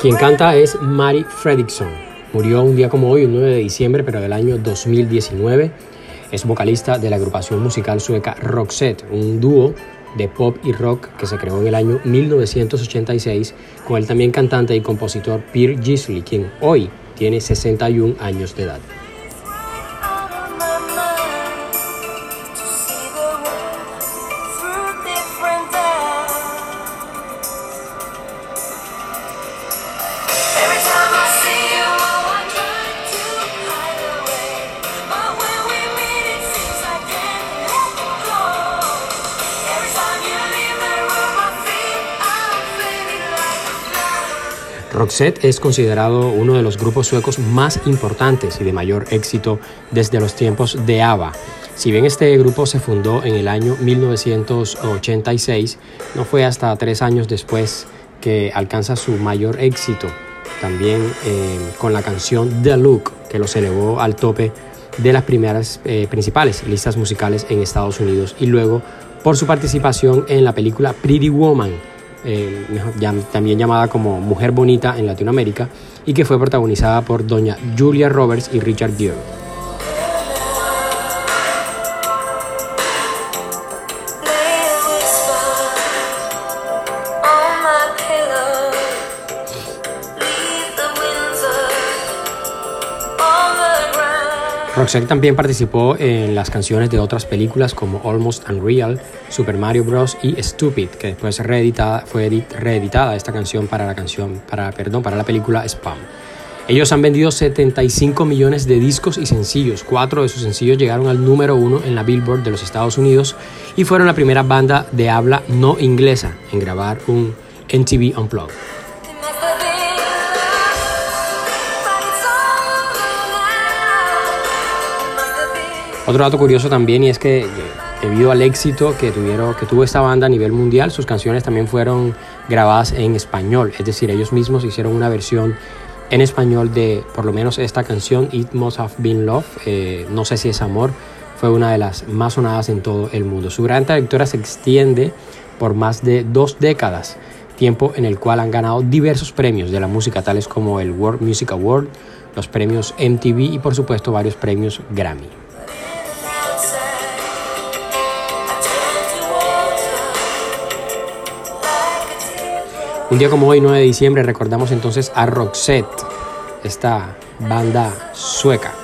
Quien canta es Mari Fredriksson. Murió un día como hoy, el 9 de diciembre, pero del año 2019. Es vocalista de la agrupación musical sueca Roxette, un dúo de pop y rock que se creó en el año 1986 con el también cantante y compositor Pierre Gisli, quien hoy tiene 61 años de edad. Roxette es considerado uno de los grupos suecos más importantes y de mayor éxito desde los tiempos de ABBA. Si bien este grupo se fundó en el año 1986, no fue hasta tres años después que alcanza su mayor éxito, también eh, con la canción The Look, que los elevó al tope de las primeras eh, principales listas musicales en Estados Unidos y luego por su participación en la película Pretty Woman eh, también llamada como Mujer Bonita en Latinoamérica, y que fue protagonizada por doña Julia Roberts y Richard Gere. Roxette también participó en las canciones de otras películas como Almost Unreal, Super Mario Bros. y Stupid, que después reeditada, fue reeditada esta canción para la canción, para, perdón, para la película Spam. Ellos han vendido 75 millones de discos y sencillos. Cuatro de sus sencillos llegaron al número uno en la Billboard de los Estados Unidos y fueron la primera banda de habla no inglesa en grabar un MTV Unplugged. Otro dato curioso también y es que debido al éxito que, tuvieron, que tuvo esta banda a nivel mundial, sus canciones también fueron grabadas en español, es decir, ellos mismos hicieron una versión en español de por lo menos esta canción, It Must Have Been Love, eh, no sé si es amor, fue una de las más sonadas en todo el mundo. Su gran trayectoria se extiende por más de dos décadas, tiempo en el cual han ganado diversos premios de la música, tales como el World Music Award, los premios MTV y por supuesto varios premios Grammy. Un día como hoy, 9 de diciembre, recordamos entonces a Roxette, esta banda sueca.